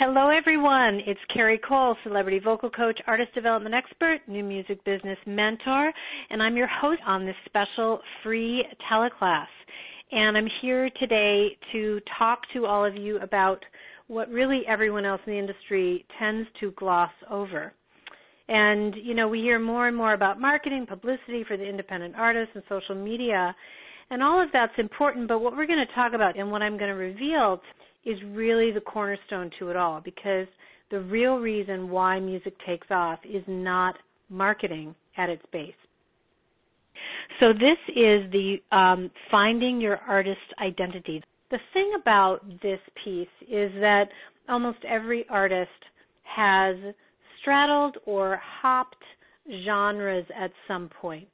Hello, everyone. It's Cari Cole, celebrity vocal coach, artist development expert, new music business mentor, and I'm your host on this special free teleclass. And I'm here today to talk to all of you about what really everyone else in the industry tends to gloss over. And, you know, we hear more and more about marketing, publicity for the independent artists, and social media. And all of that's important, but what we're going to talk about and what I'm going to reveal is really the cornerstone to it all because the real reason why music takes off is not marketing at its base. So this is the um, finding your artist identity. The thing about this piece is that almost every artist has straddled or hopped genres at some point.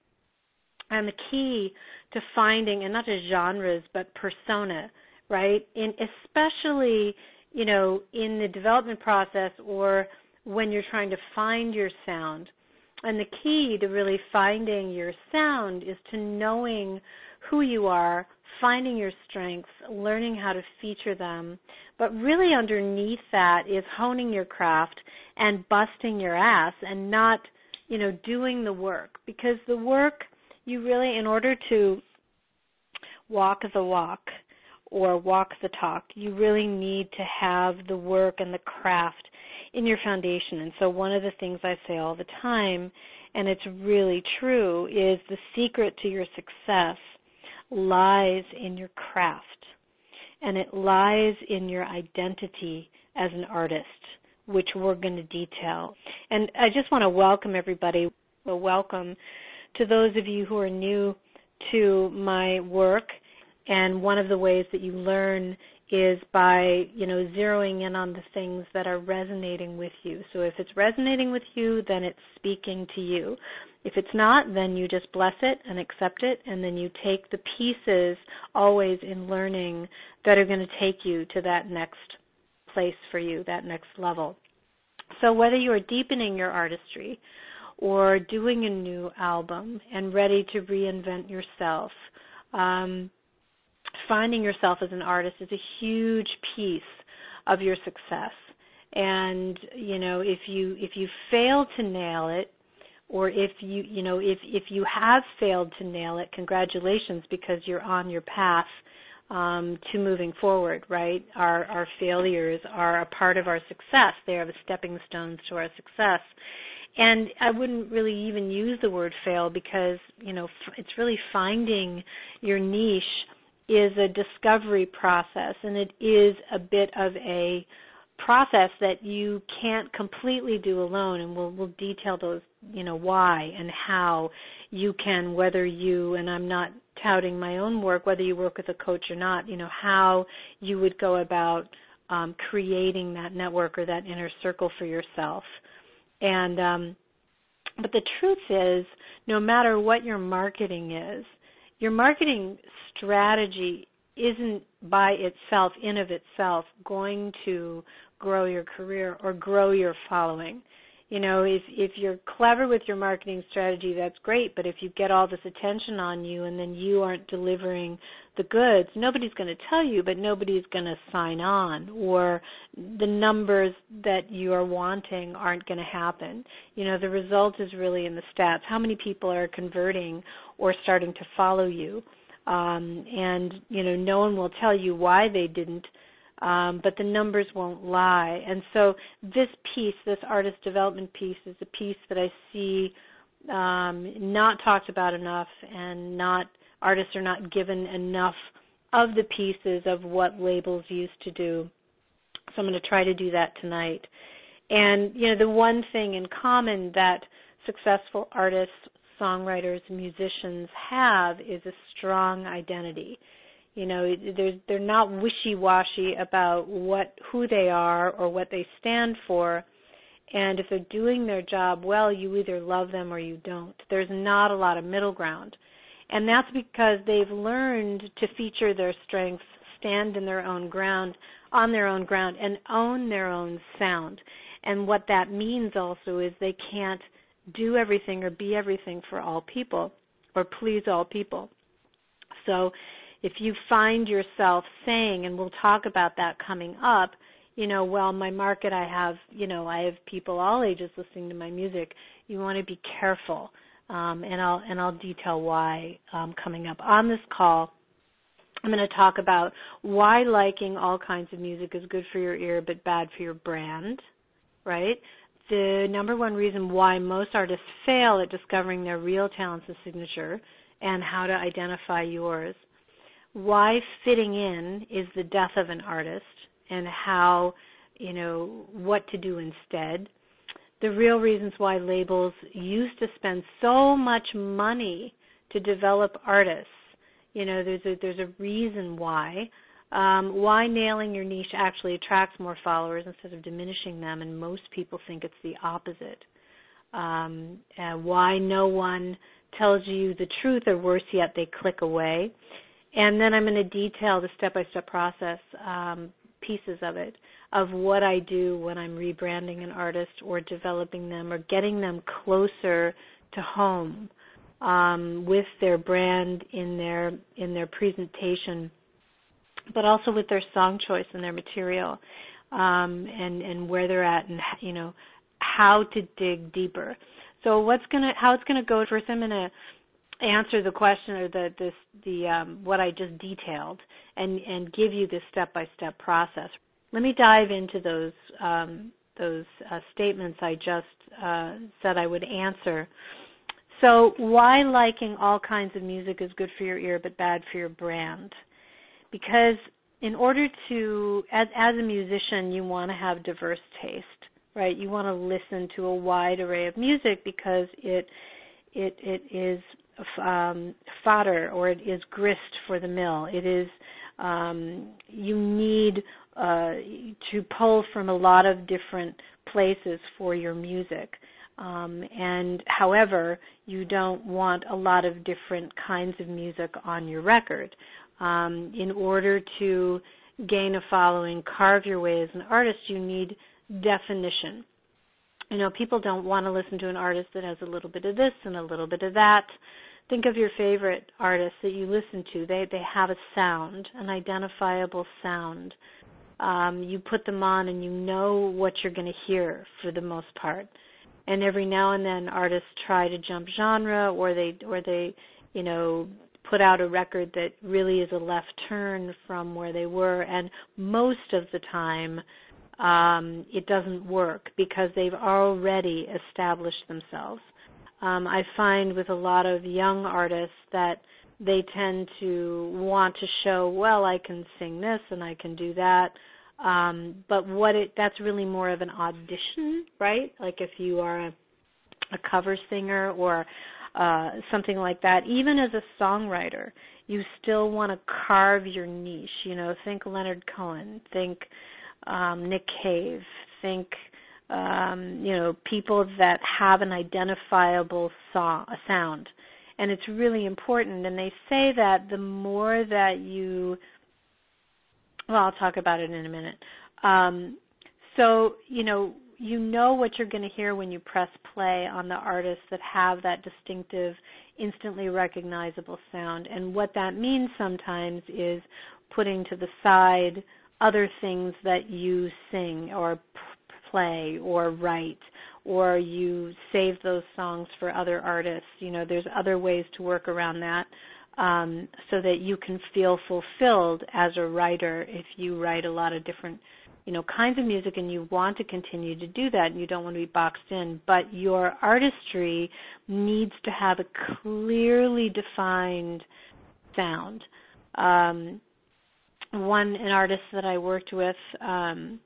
And the key to finding, and not just genres, but persona, right? In especially, you know, in the development process or when you're trying to find your sound. And the key to really finding your sound is to knowing who you are, finding your strengths, learning how to feature them. But really underneath that is honing your craft and busting your ass and not, you know, doing the work. Because the work you really in order to walk the walk or walk the talk. You really need to have the work and the craft in your foundation. And so one of the things I say all the time, and it's really true, is the secret to your success lies in your craft. And it lies in your identity as an artist, which we're going to detail. And I just want to welcome everybody. welcome to those of you who are new to my work and one of the ways that you learn is by you know zeroing in on the things that are resonating with you. So if it's resonating with you then it's speaking to you. If it's not then you just bless it and accept it and then you take the pieces always in learning that are going to take you to that next place for you that next level. So whether you are deepening your artistry or doing a new album and ready to reinvent yourself um, finding yourself as an artist is a huge piece of your success. And you know, if you if you fail to nail it, or if you you know if if you have failed to nail it, congratulations because you're on your path um, to moving forward. Right? Our our failures are a part of our success. They are the stepping stones to our success. And I wouldn't really even use the word fail because you know it's really finding your niche is a discovery process and it is a bit of a process that you can't completely do alone and we'll we'll detail those you know why and how you can whether you and I'm not touting my own work whether you work with a coach or not you know how you would go about um, creating that network or that inner circle for yourself. And um, but the truth is no matter what your marketing is your marketing strategy isn't by itself, in of itself, going to grow your career or grow your following. You know, if if you're clever with your marketing strategy, that's great. But if you get all this attention on you and then you aren't delivering the goods, nobody's going to tell you, but nobody's going to sign on, or the numbers that you are wanting aren't going to happen. You know, the result is really in the stats. How many people are converting or starting to follow you? Um, and you know, no one will tell you why they didn't um, but the numbers won't lie. And so this piece, this artist development piece, is a piece that I see um, not talked about enough, and not artists are not given enough of the pieces of what labels used to do. So I'm going to try to do that tonight. And you know, the one thing in common that successful artists, songwriters, musicians have is a strong identity you know they're they're not wishy-washy about what who they are or what they stand for. And if they're doing their job well you either love them or you don't. There's not a lot of middle ground. And that's because they've learned to feature their strengths stand in their own ground on their own ground and own their own sound. And what that means also is they can't do everything or be everything for all people or please all people. So if you find yourself saying, and we'll talk about that coming up, you know, well, my market, I have, you know, I have people all ages listening to my music. You want to be careful, um, and I'll and I'll detail why um, coming up on this call. I'm going to talk about why liking all kinds of music is good for your ear but bad for your brand, right? The number one reason why most artists fail at discovering their real talents and signature and how to identify yours. Why fitting in is the death of an artist and how, you know, what to do instead. The real reasons why labels used to spend so much money to develop artists. You know, there's a there's a reason why. Um, why nailing your niche actually attracts more followers instead of diminishing them, and most people think it's the opposite. Um, and why no one tells you the truth, or worse yet, they click away. And then I'm going to detail the step by step process um, pieces of it of what I do when I'm rebranding an artist or developing them or getting them closer to home um, with their brand in their in their presentation, but also with their song choice and their material, um, and and where they're at and you know how to dig deeper. So what's gonna how it's gonna go? First, I'm gonna answer the question or the this the um, what I just detailed and and give you this step by step process. Let me dive into those um, those uh, statements I just uh, said I would answer. So why liking all kinds of music is good for your ear but bad for your brand? Because in order to as as a musician you want to have diverse taste, right? You want to listen to a wide array of music because it it it is um, fodder or it is grist for the mill. It is um, you need uh, to pull from a lot of different places for your music. Um, and however, you don't want a lot of different kinds of music on your record. Um, in order to gain a following, carve your way as an artist, you need definition. You know, people don't want to listen to an artist that has a little bit of this and a little bit of that think of your favorite artists that you listen to. They they have a sound, an identifiable sound. Um, you put them on and you know what you're going to hear for the most part. And every now and then artists try to jump genre or they or they, you know, put out a record that really is a left turn from where they were and most of the time um, it doesn't work because they've already established themselves um, I find with a lot of young artists that they tend to want to show, well, I can sing this and I can do that. Um, but what it that's really more of an audition, right? Like if you are a, a cover singer or uh, something like that, even as a songwriter, you still want to carve your niche. You know, think Leonard Cohen, think um, Nick Cave, think um, you know, people that have an identifiable so- sound. And it's really important. And they say that the more that you, well, I'll talk about it in a minute. Um, so, you know, you know what you're going to hear when you press play on the artists that have that distinctive, instantly recognizable sound. And what that means sometimes is putting to the side other things that you sing or play or write or you save those songs for other artists. You know, there's other ways to work around that um, so that you can feel fulfilled as a writer if you write a lot of different, you know, kinds of music and you want to continue to do that and you don't want to be boxed in. But your artistry needs to have a clearly defined sound. Um, one an artist that I worked with um,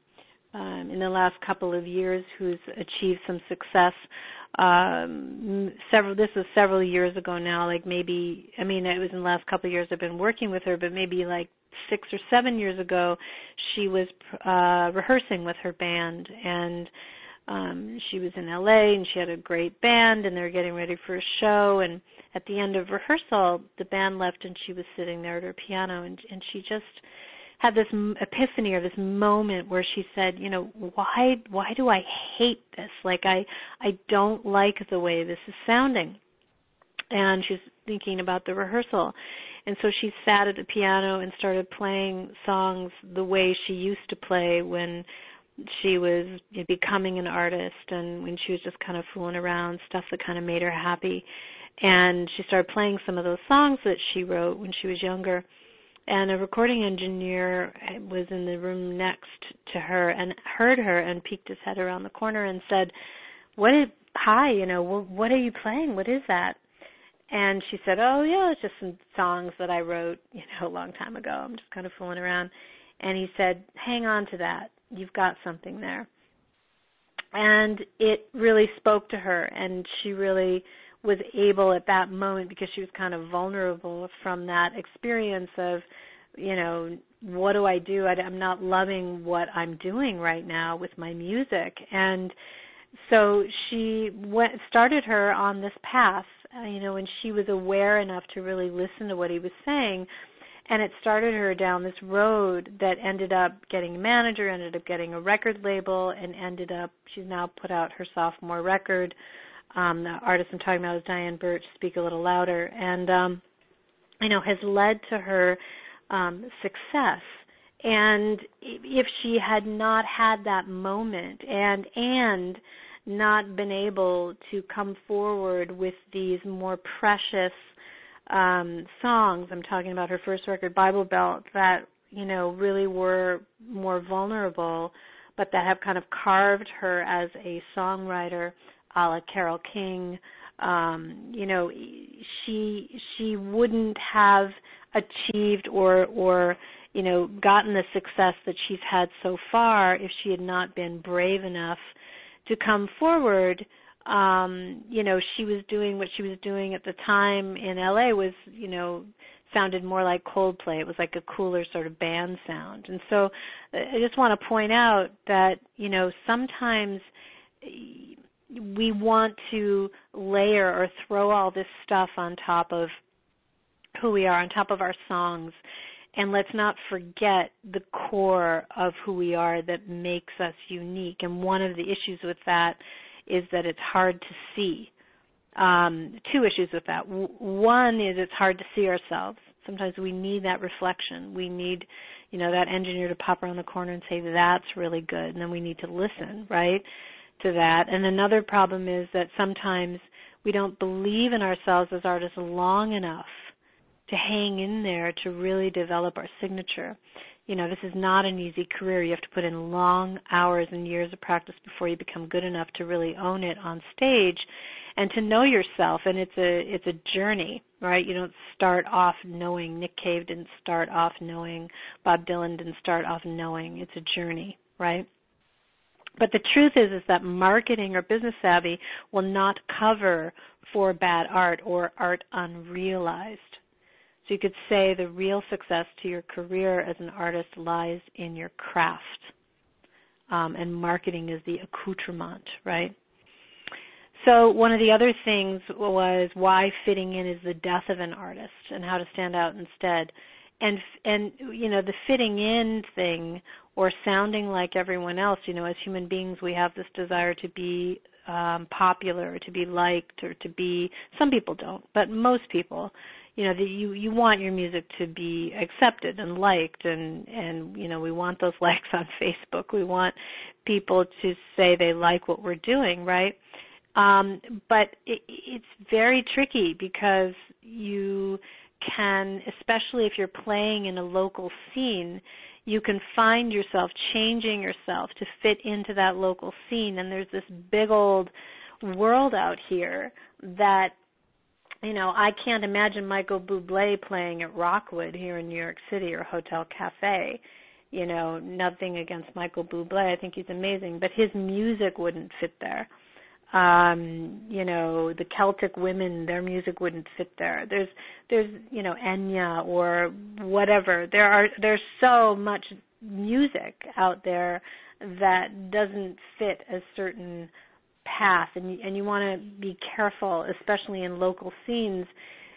um, in the last couple of years who's achieved some success. Um, several this was several years ago now. Like maybe I mean it was in the last couple of years I've been working with her, but maybe like six or seven years ago, she was uh, rehearsing with her band and. Um, she was in LA and she had a great band and they were getting ready for a show and at the end of rehearsal the band left and she was sitting there at her piano and and she just had this epiphany or this moment where she said, you know, why why do I hate this? Like I I don't like the way this is sounding. And she's thinking about the rehearsal. And so she sat at the piano and started playing songs the way she used to play when she was becoming an artist and when she was just kind of fooling around, stuff that kind of made her happy. And she started playing some of those songs that she wrote when she was younger. And a recording engineer was in the room next to her and heard her and peeked his head around the corner and said, "What is hi, you know, what are you playing? What is that?" And she said, "Oh yeah, it's just some songs that I wrote, you know, a long time ago. I'm just kind of fooling around." And he said, "Hang on to that. You've got something there." And it really spoke to her, and she really was able at that moment because she was kind of vulnerable from that experience of, you know, what do I do? I, I'm not loving what I'm doing right now with my music, and so she went started her on this path uh, you know, when she was aware enough to really listen to what he was saying. And it started her down this road that ended up getting a manager, ended up getting a record label, and ended up, she's now put out her sophomore record. Um, the artist I'm talking about is Diane Birch, Speak a Little Louder. And, um, you know, has led to her um, success. And if she had not had that moment and, and, not been able to come forward with these more precious um songs i'm talking about her first record bible belt that you know really were more vulnerable but that have kind of carved her as a songwriter a la carole king. Um you know she she wouldn't have achieved or or you know gotten the success that she's had so far if she had not been brave enough to come forward. Um you know she was doing what she was doing at the time in LA was you know sounded more like Coldplay. It was like a cooler sort of band sound. And so I just want to point out that you know sometimes we want to layer or throw all this stuff on top of who we are on top of our songs and let's not forget the core of who we are that makes us unique. And one of the issues with that is that it's hard to see. Um, two issues with that. one is it's hard to see ourselves. Sometimes we need that reflection. We need, you know, that engineer to pop around the corner and say that's really good, and then we need to listen, right, to that. And another problem is that sometimes we don't believe in ourselves as artists long enough to hang in there to really develop our signature. You know, this is not an easy career. You have to put in long hours and years of practice before you become good enough to really own it on stage and to know yourself and it's a it's a journey, right? You don't start off knowing Nick Cave didn't start off knowing Bob Dylan didn't start off knowing. It's a journey, right? But the truth is is that marketing or business savvy will not cover for bad art or art unrealized. So you could say the real success to your career as an artist lies in your craft. Um, and marketing is the accoutrement, right? So one of the other things was why fitting in is the death of an artist and how to stand out instead. And and you know the fitting in thing or sounding like everyone else, you know, as human beings we have this desire to be um popular to be liked or to be some people don't, but most people you know that you you want your music to be accepted and liked and and you know we want those likes on Facebook. We want people to say they like what we're doing right? Um but it, it's very tricky because you can especially if you're playing in a local scene you can find yourself changing yourself to fit into that local scene and there's this big old world out here that you know, I can't imagine Michael Bublé playing at Rockwood here in New York City or Hotel Cafe. You know, nothing against Michael Bublé. I think he's amazing, but his music wouldn't fit there. Um, you know, the Celtic women, their music wouldn't fit there. There's there's, you know, Enya or whatever. There are there's so much music out there that doesn't fit a certain path and and you want to be careful especially in local scenes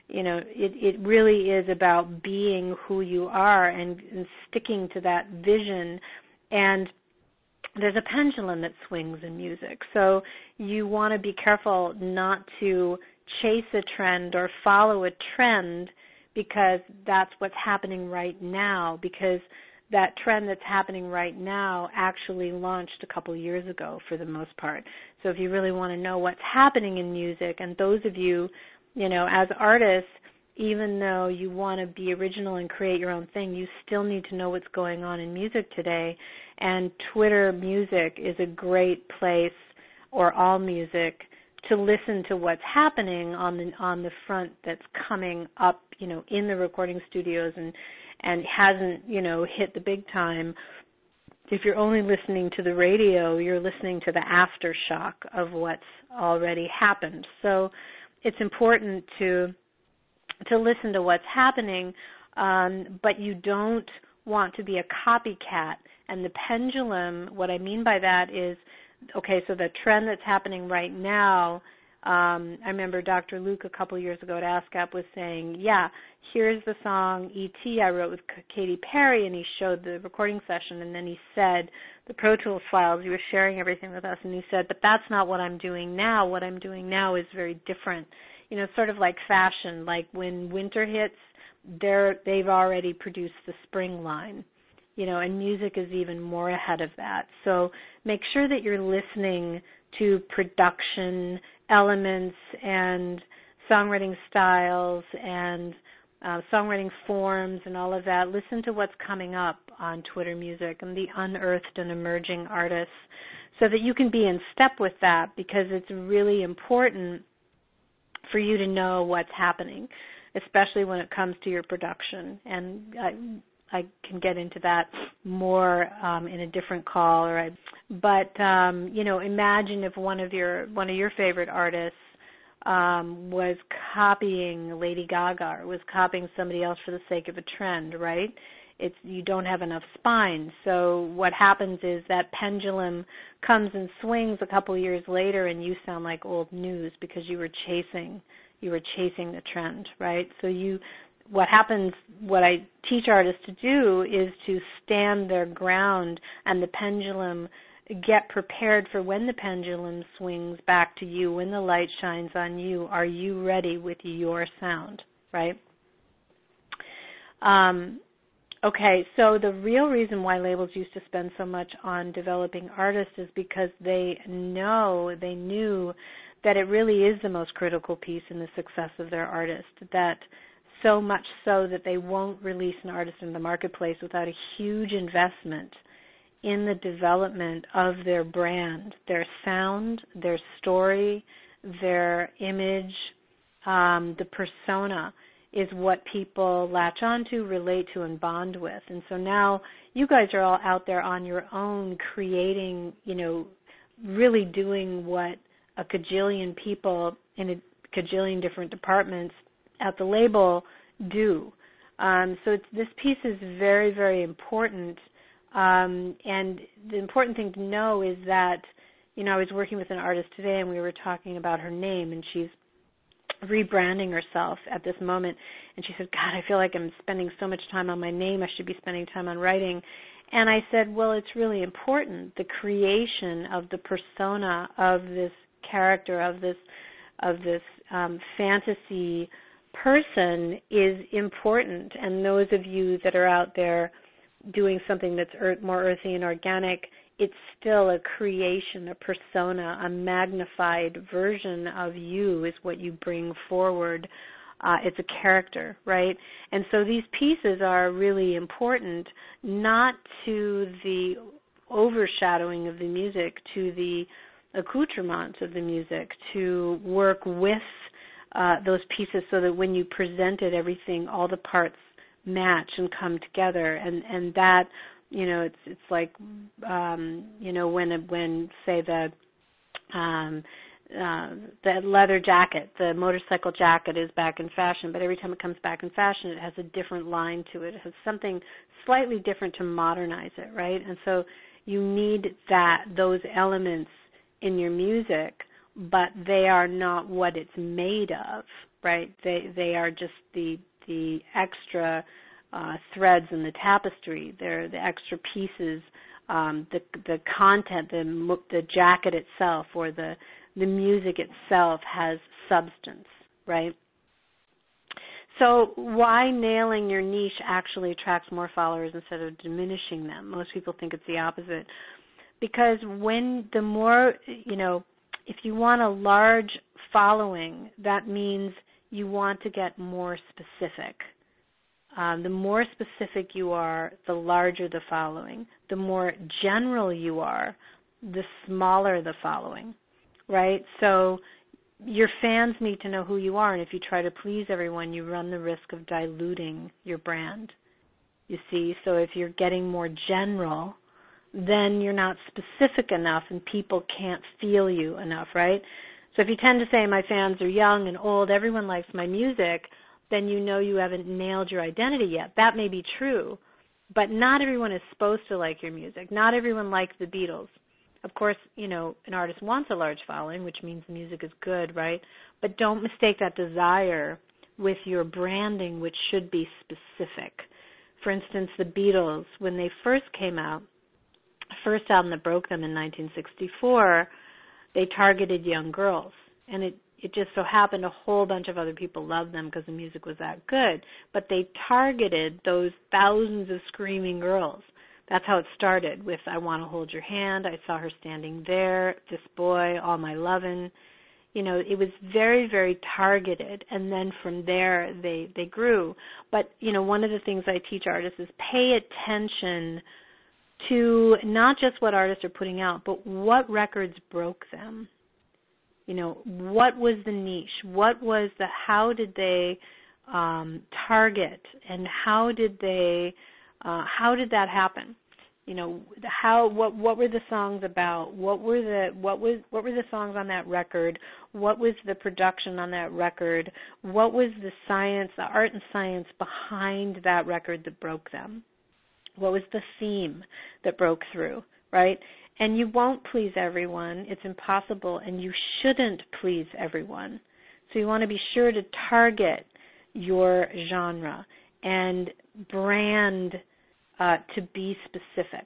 you know it it really is about being who you are and, and sticking to that vision and there's a pendulum that swings in music so you want to be careful not to chase a trend or follow a trend because that's what's happening right now because that trend that's happening right now actually launched a couple years ago for the most part. So if you really want to know what's happening in music and those of you, you know, as artists, even though you want to be original and create your own thing, you still need to know what's going on in music today. And Twitter music is a great place or all music to listen to what's happening on the on the front that's coming up, you know, in the recording studios and and hasn't, you know, hit the big time. If you're only listening to the radio, you're listening to the aftershock of what's already happened. So it's important to to listen to what's happening, um, but you don't want to be a copycat. And the pendulum, what I mean by that is okay, so the trend that's happening right now, um, I remember Dr. Luke a couple years ago at ASCAP was saying, yeah, here's the song E.T. I wrote with Katy Perry, and he showed the recording session, and then he said the Pro Tools files, he was sharing everything with us, and he said, but that's not what I'm doing now. What I'm doing now is very different. You know, sort of like fashion, like when winter hits, they're they've already produced the spring line you know, and music is even more ahead of that. So make sure that you're listening to production elements and songwriting styles and uh, songwriting forms and all of that. Listen to what's coming up on Twitter Music and the unearthed and emerging artists so that you can be in step with that because it's really important for you to know what's happening, especially when it comes to your production. And I, I can get into that more um, in a different call. Or I, but um, you know, imagine if one of your one of your favorite artists um, was copying Lady Gaga or was copying somebody else for the sake of a trend, right? It's you don't have enough spine. So what happens is that pendulum comes and swings a couple years later, and you sound like old news because you were chasing you were chasing the trend, right? So you what happens what i teach artists to do is to stand their ground and the pendulum get prepared for when the pendulum swings back to you when the light shines on you are you ready with your sound right? Um, okay so the real reason why labels used to spend so much on developing artists is because they know they knew that it really is the most critical piece in the success of their artist that so much so that they won't release an artist in the marketplace without a huge investment in the development of their brand, their sound, their story, their image, um, the persona is what people latch onto, relate to, and bond with. And so now you guys are all out there on your own creating, you know, really doing what a cajillion people in a cajillion different departments at the label do. Um, so this piece is very, very important. Um, and the important thing to know is that, you know, I was working with an artist today and we were talking about her name and she's rebranding herself at this moment. And she said, God, I feel like I'm spending so much time on my name. I should be spending time on writing. And I said, well, it's really important the creation of the persona of this character, of this, of this um, fantasy person is important and those of you that are out there doing something that's earth, more earthy and organic it's still a creation a persona a magnified version of you is what you bring forward. Uh, it's a character right? And so these pieces are really important not to the overshadowing of the music to the accoutrements of the music to work with uh, those pieces so that when you present it, everything, all the parts match and come together, and and that you know it's it's like um, you know when when say the um, uh, the leather jacket, the motorcycle jacket is back in fashion, but every time it comes back in fashion, it has a different line to it. It has something slightly different to modernize it, right? And so you need that those elements in your music but they are not what it's made of, right? They they are just the the extra uh, threads in the tapestry. They're the extra pieces, um, the the content, the the jacket itself, or the the music itself has substance, right? so why nailing your niche actually attracts more followers instead of diminishing them? Most people think it's the opposite. Because when the more, you know, if you want a large following, that means you want to get more specific. Um, the more specific you are, the larger the following. The more general you are, the smaller the following, right? So your fans need to know who you are, and if you try to please everyone, you run the risk of diluting your brand. You see, so if you're getting more general, then you're not specific enough and people can't feel you enough, right? So if you tend to say my fans are young and old, everyone likes my music, then you know you haven't nailed your identity yet. That may be true, but not everyone is supposed to like your music. Not everyone likes the Beatles. Of course, you know, an artist wants a large following, which means the music is good, right? But don't mistake that desire with your branding, which should be specific. For instance, the Beatles, when they first came out, first album that broke them in 1964, they targeted young girls, and it it just so happened a whole bunch of other people loved them because the music was that good. But they targeted those thousands of screaming girls. That's how it started with I Want to Hold Your Hand. I saw her standing there, this boy, all my lovin'. You know, it was very, very targeted and then from there they, they grew. But, you know, one of the things I teach artists is pay attention to not just what artists are putting out, but what records broke them. You know, what was the niche? What was the, how did they um, target and how did they, uh, how did that happen? You know, how, what, what were the songs about? What were the, what was, what were the songs on that record? What was the production on that record? What was the science, the art and science behind that record that broke them? What was the theme that broke through, right? And you won't please everyone. It's impossible, and you shouldn't please everyone. So you want to be sure to target your genre and brand uh, to be specific.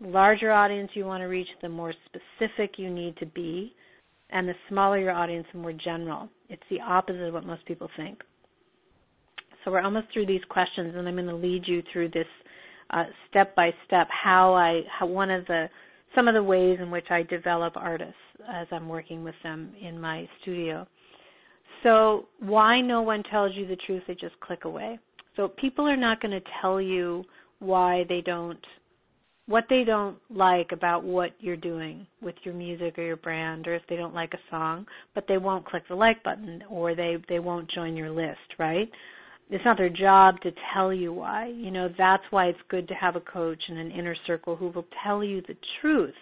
Larger audience you want to reach, the more specific you need to be, and the smaller your audience, the more general. It's the opposite of what most people think. So we're almost through these questions, and I'm going to lead you through this uh, step by step how I how one of the some of the ways in which I develop artists as I'm working with them in my studio. So why no one tells you the truth, they just click away. So people are not going to tell you why they don't what they don't like about what you're doing with your music or your brand or if they don't like a song, but they won't click the like button or they they won't join your list, right? It's not their job to tell you why. You know, that's why it's good to have a coach and an inner circle who will tell you the truth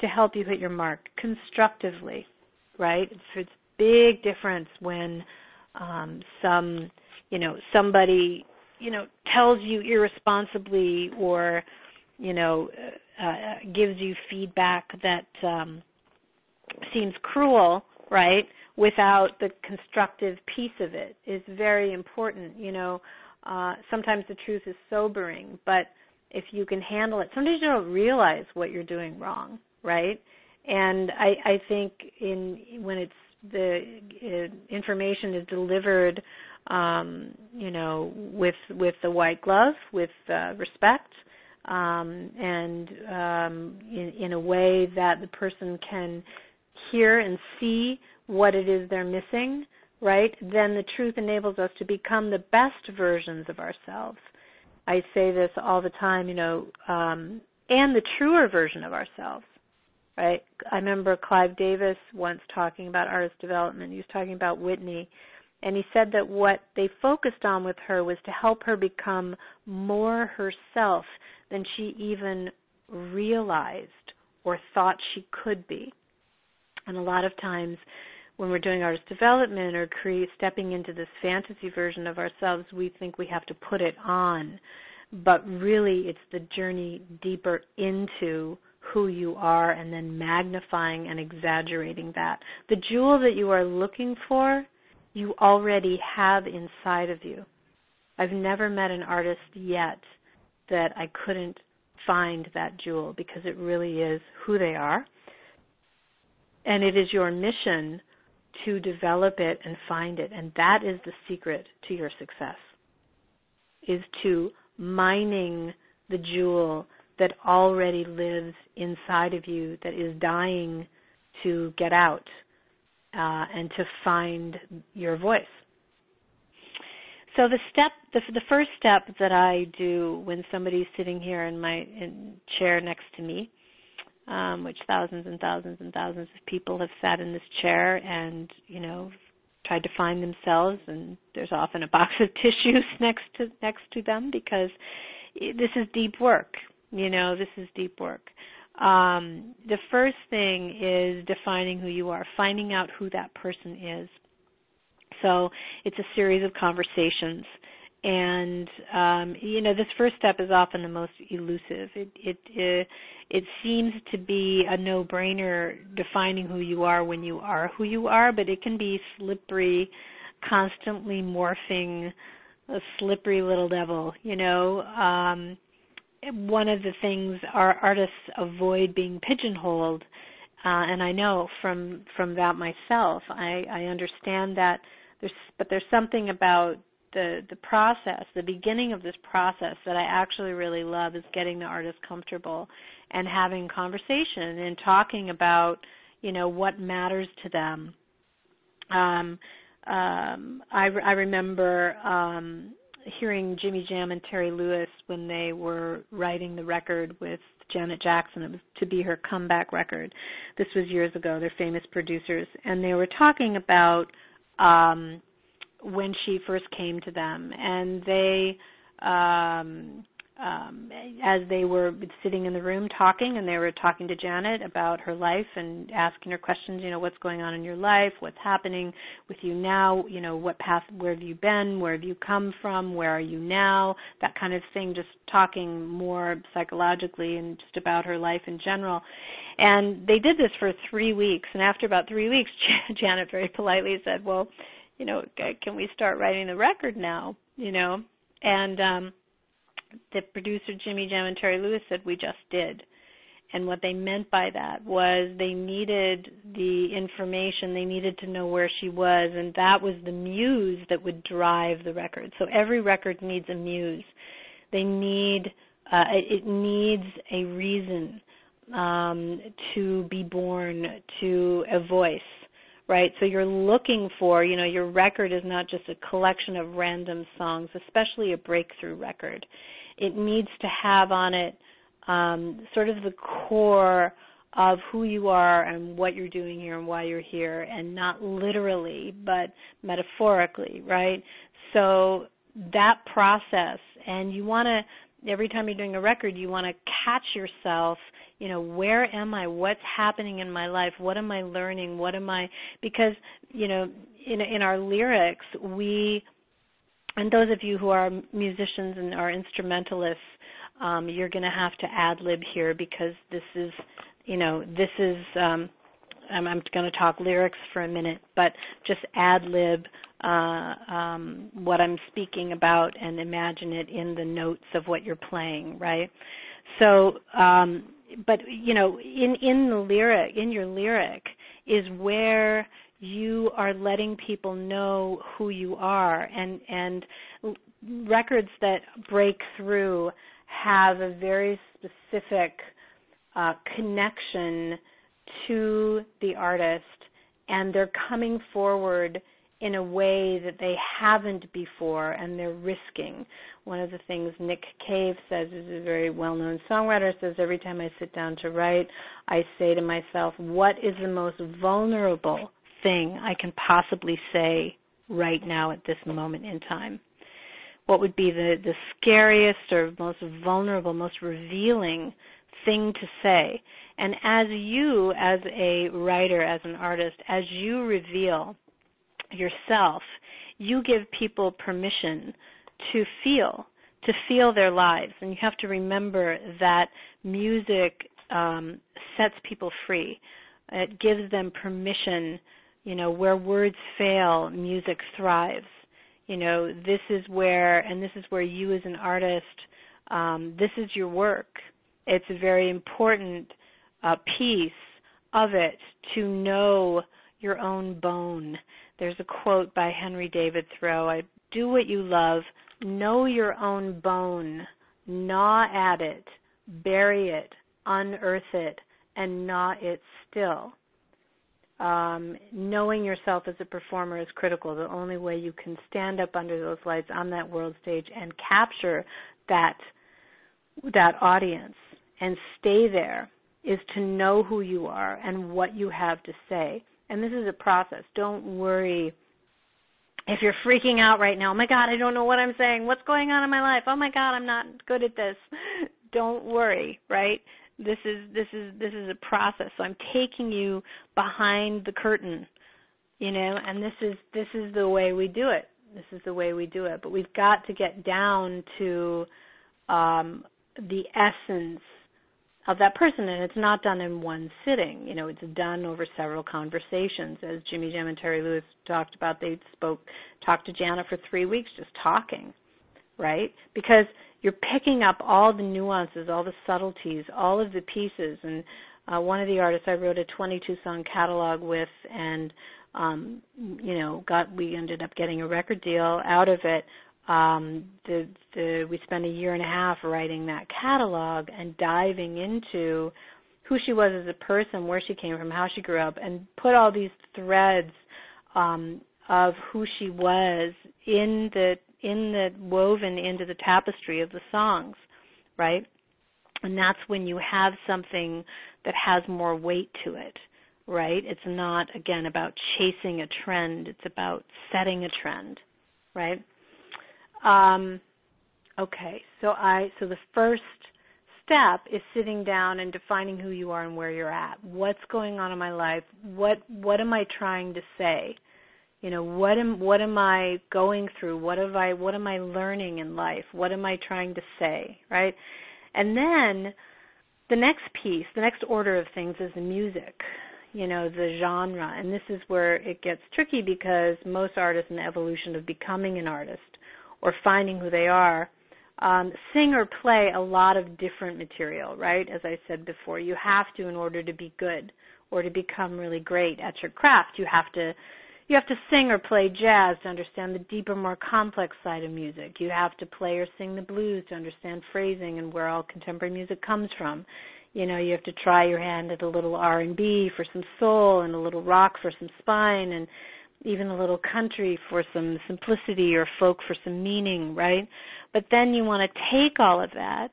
to help you hit your mark constructively, right? It's, it's big difference when um, some, you know, somebody, you know, tells you irresponsibly or, you know, uh, uh, gives you feedback that um, seems cruel, right? Without the constructive piece of it is very important. You know, uh, sometimes the truth is sobering, but if you can handle it, sometimes you don't realize what you're doing wrong, right? And I, I think in when it's the uh, information is delivered, um, you know, with with the white glove, with uh, respect, um, and um, in, in a way that the person can hear and see what it is they're missing, right, then the truth enables us to become the best versions of ourselves. I say this all the time, you know, um, and the truer version of ourselves, right? I remember Clive Davis once talking about artist development. He was talking about Whitney, and he said that what they focused on with her was to help her become more herself than she even realized or thought she could be. And a lot of times when we're doing artist development or create, stepping into this fantasy version of ourselves, we think we have to put it on. But really, it's the journey deeper into who you are and then magnifying and exaggerating that. The jewel that you are looking for, you already have inside of you. I've never met an artist yet that I couldn't find that jewel because it really is who they are. And it is your mission to develop it and find it. And that is the secret to your success. Is to mining the jewel that already lives inside of you that is dying to get out uh, and to find your voice. So the step, the, the first step that I do when somebody's sitting here in my in chair next to me, um, which thousands and thousands and thousands of people have sat in this chair and you know tried to find themselves, and there's often a box of tissues next to next to them because this is deep work. You know, this is deep work. Um, the first thing is defining who you are, finding out who that person is. So it's a series of conversations. And um, you know, this first step is often the most elusive. It, it it it seems to be a no-brainer defining who you are when you are who you are, but it can be slippery, constantly morphing, a slippery little devil. You know, um, one of the things our artists avoid being pigeonholed, uh, and I know from from that myself. I, I understand that there's but there's something about the the process, the beginning of this process that I actually really love is getting the artist comfortable and having conversation and talking about you know what matters to them. Um, um, I, I remember um, hearing Jimmy Jam and Terry Lewis when they were writing the record with Janet Jackson. It was to be her comeback record. This was years ago. They're famous producers, and they were talking about um when she first came to them. And they um um as they were sitting in the room talking and they were talking to Janet about her life and asking her questions, you know, what's going on in your life, what's happening with you now, you know, what path where have you been, where have you come from, where are you now, that kind of thing, just talking more psychologically and just about her life in general. And they did this for 3 weeks. And after about 3 weeks Janet very politely said, "Well, you know, can we start writing the record now? You know, and um, the producer Jimmy Jam and Terry Lewis said we just did. And what they meant by that was they needed the information, they needed to know where she was, and that was the muse that would drive the record. So every record needs a muse. They need, uh, it needs a reason um, to be born, to a voice right? So you're looking for, you know, your record is not just a collection of random songs, especially a breakthrough record. It needs to have on it um, sort of the core of who you are and what you're doing here and why you're here, and not literally, but metaphorically, right? So that process, and you want to, every time you're doing a record, you want to catch yourself you know where am i? What's happening in my life? What am i learning? What am i because you know in in our lyrics we and those of you who are musicians and are instrumentalists um you're going to have to ad lib here because this is you know this is um I'm, I'm going to talk lyrics for a minute, but just ad lib uh, um, what I'm speaking about and imagine it in the notes of what you're playing, right? So um, but you know in in the lyric in your lyric is where you are letting people know who you are and and records that break through have a very specific uh, connection to the artist and they're coming forward in a way that they haven't before and they're risking. One of the things Nick Cave says is a very well-known songwriter says every time I sit down to write, I say to myself, what is the most vulnerable thing I can possibly say right now at this moment in time? What would be the, the scariest or most vulnerable, most revealing thing to say? And as you, as a writer, as an artist, as you reveal yourself, you give people permission to feel, to feel their lives. And you have to remember that music um, sets people free. It gives them permission. You know, where words fail, music thrives. You know, this is where, and this is where you as an artist, um, this is your work. It's a very important uh, piece of it to know your own bone. There's a quote by Henry David Thoreau I do what you love, know your own bone, gnaw at it, bury it, unearth it, and gnaw it still. Um, knowing yourself as a performer is critical. The only way you can stand up under those lights on that world stage and capture that that audience and stay there is to know who you are and what you have to say. And this is a process. Don't worry if you're freaking out right now. Oh my God, I don't know what I'm saying. What's going on in my life? Oh my God, I'm not good at this. Don't worry, right? This is this is this is a process. So I'm taking you behind the curtain, you know, and this is this is the way we do it. This is the way we do it. But we've got to get down to um the essence of that person and it's not done in one sitting. You know it's done over several conversations. As jimmy jam and terry lewis talked about they spoke talked to janet for three weeks just talking right? Because you're picking up all the nuances all the subtleties all of the pieces. And uh, one of the artists i wrote a 22 song catalog with and um you know got we ended up getting a record deal out of it um, the, the, we spent a year and a half writing that catalog and diving into who she was as a person, where she came from, how she grew up, and put all these threads um, of who she was in the in the woven into the tapestry of the songs, right? And that's when you have something that has more weight to it, right? It's not again about chasing a trend; it's about setting a trend, right? Um, okay, so I so the first step is sitting down and defining who you are and where you're at. What's going on in my life? What what am I trying to say? You know, what am what am I going through? What have I what am I learning in life? What am I trying to say, right? And then the next piece, the next order of things is the music, you know, the genre. And this is where it gets tricky because most artists in the evolution of becoming an artist or finding who they are, um, sing or play a lot of different material, right? As I said before, you have to in order to be good or to become really great at your craft. You have to you have to sing or play jazz to understand the deeper, more complex side of music. You have to play or sing the blues to understand phrasing and where all contemporary music comes from. You know, you have to try your hand at a little R&B for some soul and a little rock for some spine and even a little country for some simplicity or folk for some meaning, right? But then you want to take all of that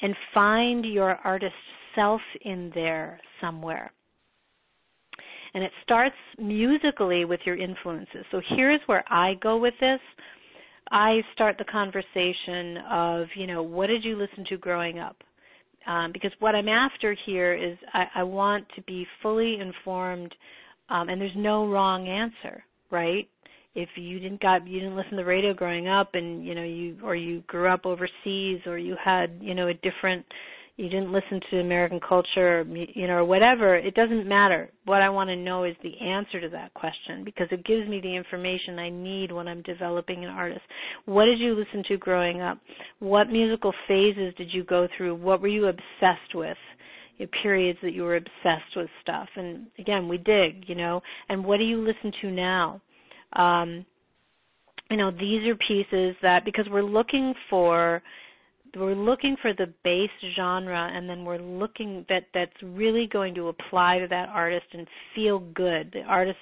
and find your artist self in there somewhere. And it starts musically with your influences. So here's where I go with this. I start the conversation of, you know, what did you listen to growing up? Um, because what I'm after here is I, I want to be fully informed um, and there's no wrong answer, right? If you didn't got you didn't listen to the radio growing up, and you know you or you grew up overseas, or you had you know a different you didn't listen to American culture, you know, or whatever, it doesn't matter. What I want to know is the answer to that question because it gives me the information I need when I'm developing an artist. What did you listen to growing up? What musical phases did you go through? What were you obsessed with? Periods that you were obsessed with stuff. And again we dig you know. And what do you listen to now? Um you know these are pieces that because we're looking for we're looking for the base genre and then we're looking that that's really going to apply to that artist and feel good. The artist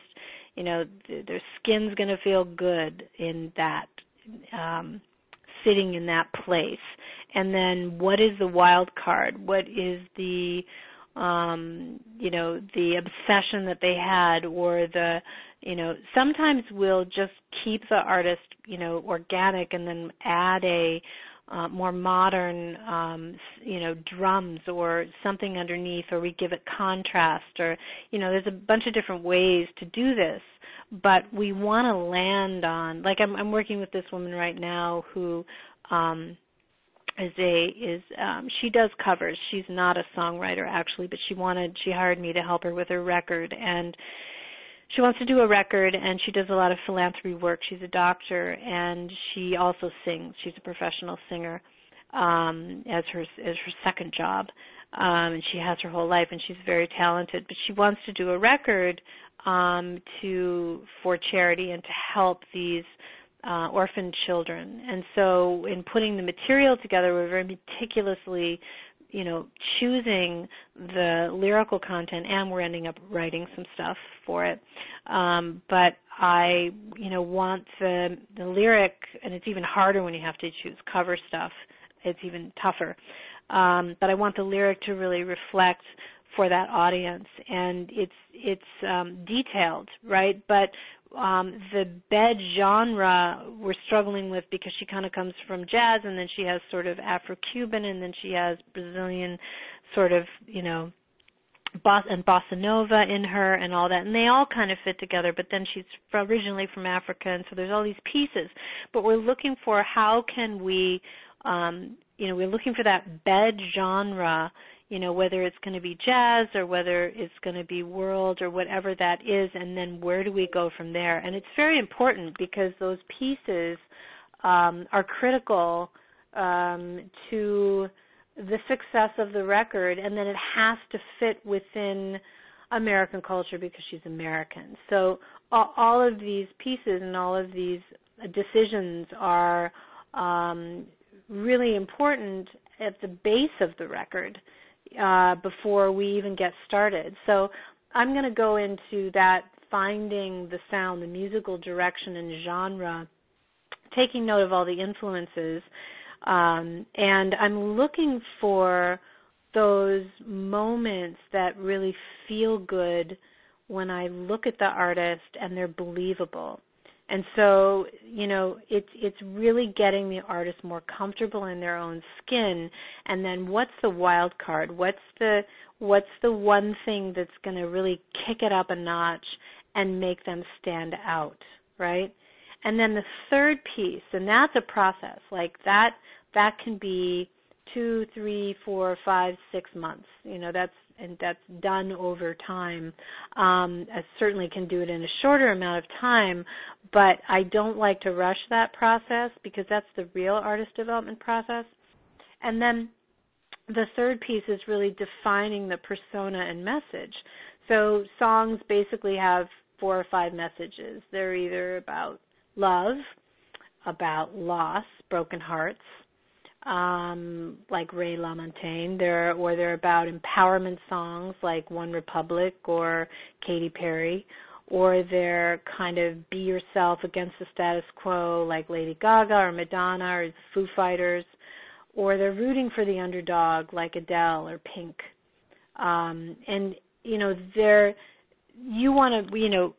you know their skin's going to feel good in that um sitting in that place and then what is the wild card? What is the um you know the obsession that they had or the you know sometimes we'll just keep the artist you know organic and then add a uh, more modern um you know drums or something underneath or we give it contrast or you know there's a bunch of different ways to do this. But we want to land on like I'm I'm working with this woman right now who um is a is um she does covers. She's not a songwriter actually but she wanted she hired me to help her with her record. And she wants to do a record and she does a lot of philanthropy work. She's a doctor and she also sings. She's a professional singer um as her as her second job. Um, and she has her whole life, and she's very talented. But she wants to do a record um, to for charity and to help these uh, orphaned children. And so, in putting the material together, we're very meticulously you know choosing the lyrical content and we're ending up writing some stuff for it. Um but i you know want the the lyric and it's even harder when you have to choose cover stuff. It's even tougher. Um but i want the lyric to really reflect for that audience. And it's it's um detailed right? But um the bed genre we're struggling with because she kind of comes from jazz and then she has sort of afro-cuban and then she has brazilian sort of you know boss and bossa nova in her and all that and they all kind of fit together but then she's originally from africa and so there's all these pieces. But we're looking for how can we um you know we're looking for that bed genre you know whether it's going to be jazz or whether it's going to be world or whatever that is and then where do we go from there and it's very important because those pieces um, are critical um, to the success of the record and then it has to fit within American culture because she's American. So all of these pieces and all of these decisions are um, really important at the base of the record uh, before we even get started. So I'm going to go into that finding the sound, the musical direction and genre, taking note of all the influences, um, and I'm looking for those moments that really feel good when I look at the artist and they're believable. And so, you know, it's it's really getting the artist more comfortable in their own skin. And then, what's the wild card? What's the what's the one thing that's going to really kick it up a notch and make them stand out, right? And then the third piece, and that's a process. Like that, that can be two, three, four, five, six months. You know, that's and that's done over time. Um, I certainly can do it in a shorter amount of time, but I don't like to rush that process because that's the real artist development process. And then the third piece is really defining the persona and message. So songs basically have four or five messages. They're either about love, about loss, broken hearts, um, like Ray LaMontagne. They're or they're about empowerment songs like One Republic or Katy Perry, or they're kind of be yourself against the status quo like Lady Gaga or Madonna or Foo Fighters, or they're rooting for the underdog like Adele or Pink. Um, and you know they're you want to you know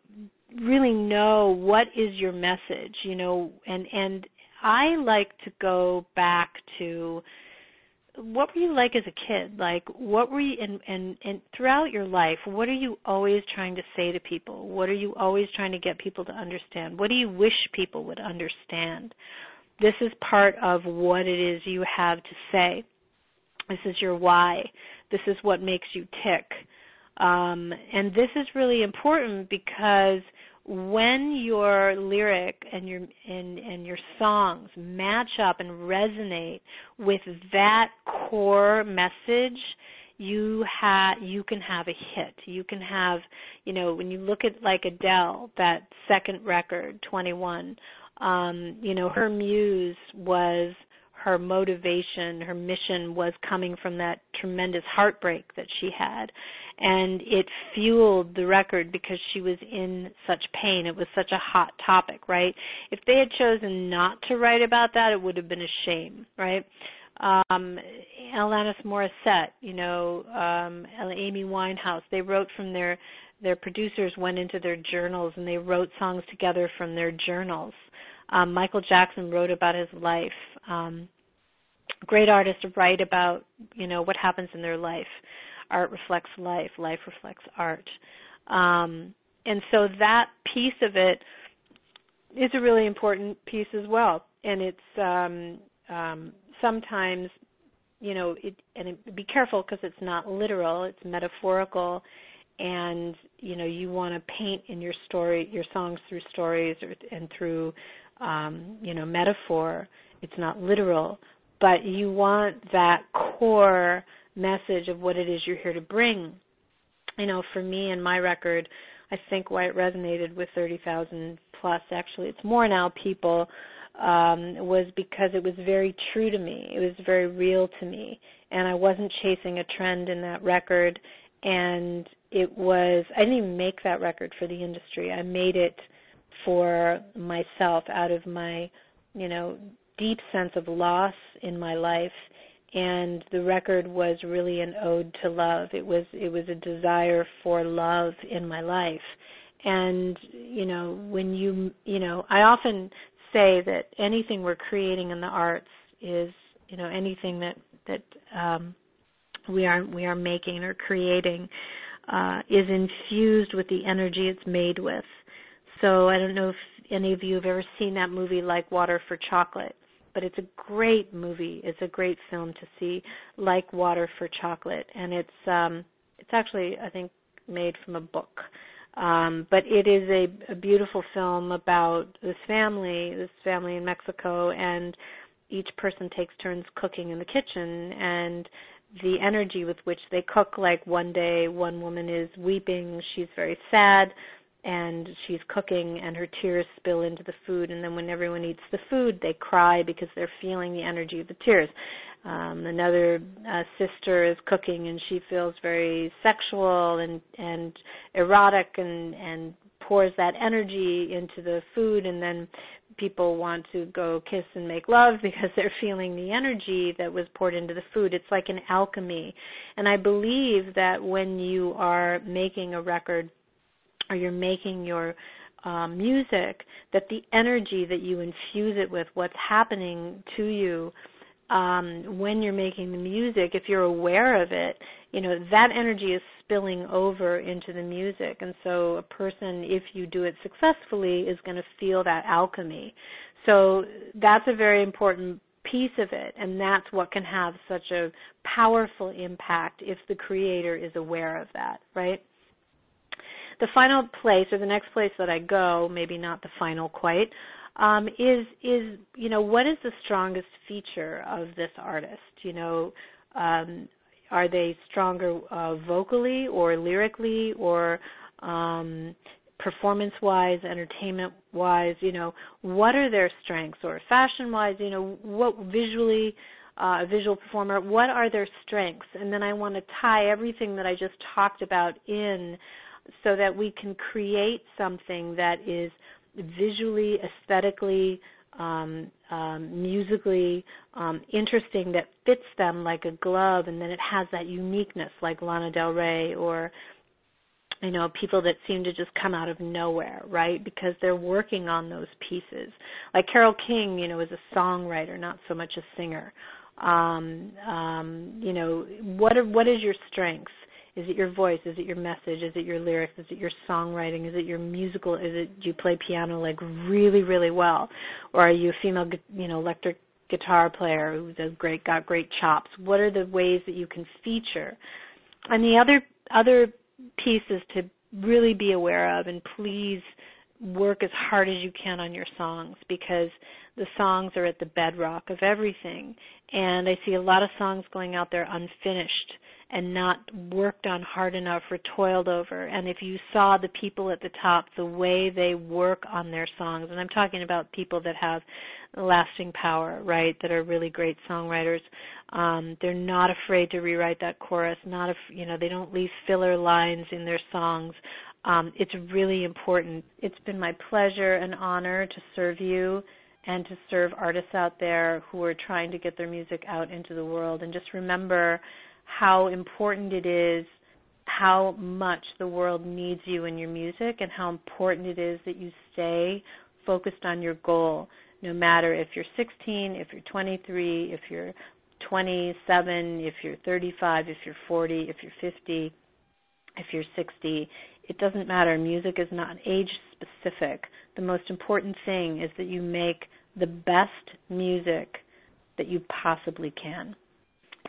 really know what is your message you know and and I like to go back to what were you like as a kid? Like what were you and and and throughout your life, what are you always trying to say to people? What are you always trying to get people to understand? What do you wish people would understand? This is part of what it is you have to say. This is your why. This is what makes you tick. Um, and this is really important because when your lyric and your and, and your songs match up and resonate with that core message you have you can have a hit you can have you know when you look at like Adele that second record 21 um you know her muse was her motivation, her mission was coming from that tremendous heartbreak that she had. And it fueled the record because she was in such pain. It was such a hot topic, right? If they had chosen not to write about that, it would have been a shame, right? Um, Alanis Morissette, you know, um, Amy Winehouse, they wrote from their their producers went into their journals and they wrote songs together from their journals. Um, Michael Jackson wrote about his life. Um, great artists write about you know what happens in their life. Art reflects life. Life reflects art. Um, and so that piece of it is a really important piece as well. And it's um, um, sometimes you know it and it, be careful because it's not literal. It's metaphorical and you know you want to paint in your story your songs through stories or, and through um, you know metaphor. It's not literal, but you want that core message of what it is you're here to bring. You know, for me and my record, I think why it resonated with 30,000 plus, actually, it's more now people, um, was because it was very true to me. It was very real to me. And I wasn't chasing a trend in that record. And it was, I didn't even make that record for the industry. I made it for myself out of my, you know, deep sense of loss in my life and the record was really an ode to love. It was it was a desire for love in my life. And you know, when you you know, I often say that anything we're creating in the arts is, you know, anything that that um we are we are making or creating uh is infused with the energy it's made with. So I don't know if any of you have ever seen that movie like Water for Chocolate but it's a great movie. It's a great film to see, like Water for Chocolate, and it's um, it's actually I think made from a book. Um, but it is a, a beautiful film about this family, this family in Mexico, and each person takes turns cooking in the kitchen, and the energy with which they cook. Like one day, one woman is weeping; she's very sad and she's cooking and her tears spill into the food and then when everyone eats the food they cry because they're feeling the energy of the tears. Um another uh, sister is cooking and she feels very sexual and and erotic and and pours that energy into the food and then people want to go kiss and make love because they're feeling the energy that was poured into the food. It's like an alchemy. And i believe that when you are making a record or you're making your um, music, that the energy that you infuse it with, what's happening to you um, when you're making the music, if you're aware of it, you know that energy is spilling over into the music, and so a person, if you do it successfully, is going to feel that alchemy. So that's a very important piece of it, and that's what can have such a powerful impact if the creator is aware of that, right? The final place or the next place that I go, maybe not the final quite, um, is is you know what is the strongest feature of this artist? You know, um, are they stronger uh, vocally or lyrically or um, performance wise, entertainment wise? You know, what are their strengths or fashion wise? You know, what visually. Uh, a visual performer, what are their strengths? And then I want to tie everything that I just talked about in so that we can create something that is visually, aesthetically, um, um, musically um, interesting that fits them like a glove, and then it has that uniqueness like Lana Del Rey or you know people that seem to just come out of nowhere, right? Because they're working on those pieces. Like Carole King, you know, is a songwriter, not so much a singer. Um, um, you know, what are, what is your strengths? Is it your voice? Is it your message? Is it your lyrics? Is it your songwriting? Is it your musical? Is it do you play piano like really really well, or are you a female you know electric guitar player who does great got great chops? What are the ways that you can feature? And the other other pieces to really be aware of, and please work as hard as you can on your songs because the songs are at the bedrock of everything. And I see a lot of songs going out there unfinished and not worked on hard enough or toiled over. And if you saw the people at the top, the way they work on their songs, and I'm talking about people that have lasting power, right? That are really great songwriters. Um, they're not afraid to rewrite that chorus. Not, af- you know, they don't leave filler lines in their songs. Um, it's really important. It's been my pleasure and honor to serve you and to serve artists out there who are trying to get their music out into the world. And just remember how important it is how much the world needs you in your music and how important it is that you stay focused on your goal no matter if you're 16, if you're 23, if you're 27, if you're 35, if you're 40, if you're 50, if you're 60, it doesn't matter. Music is not age specific. The most important thing is that you make the best music that you possibly can.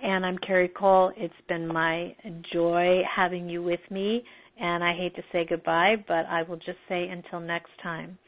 And I'm Cari Cole. It's been my joy having you with me. And I hate to say goodbye, but I will just say until next time.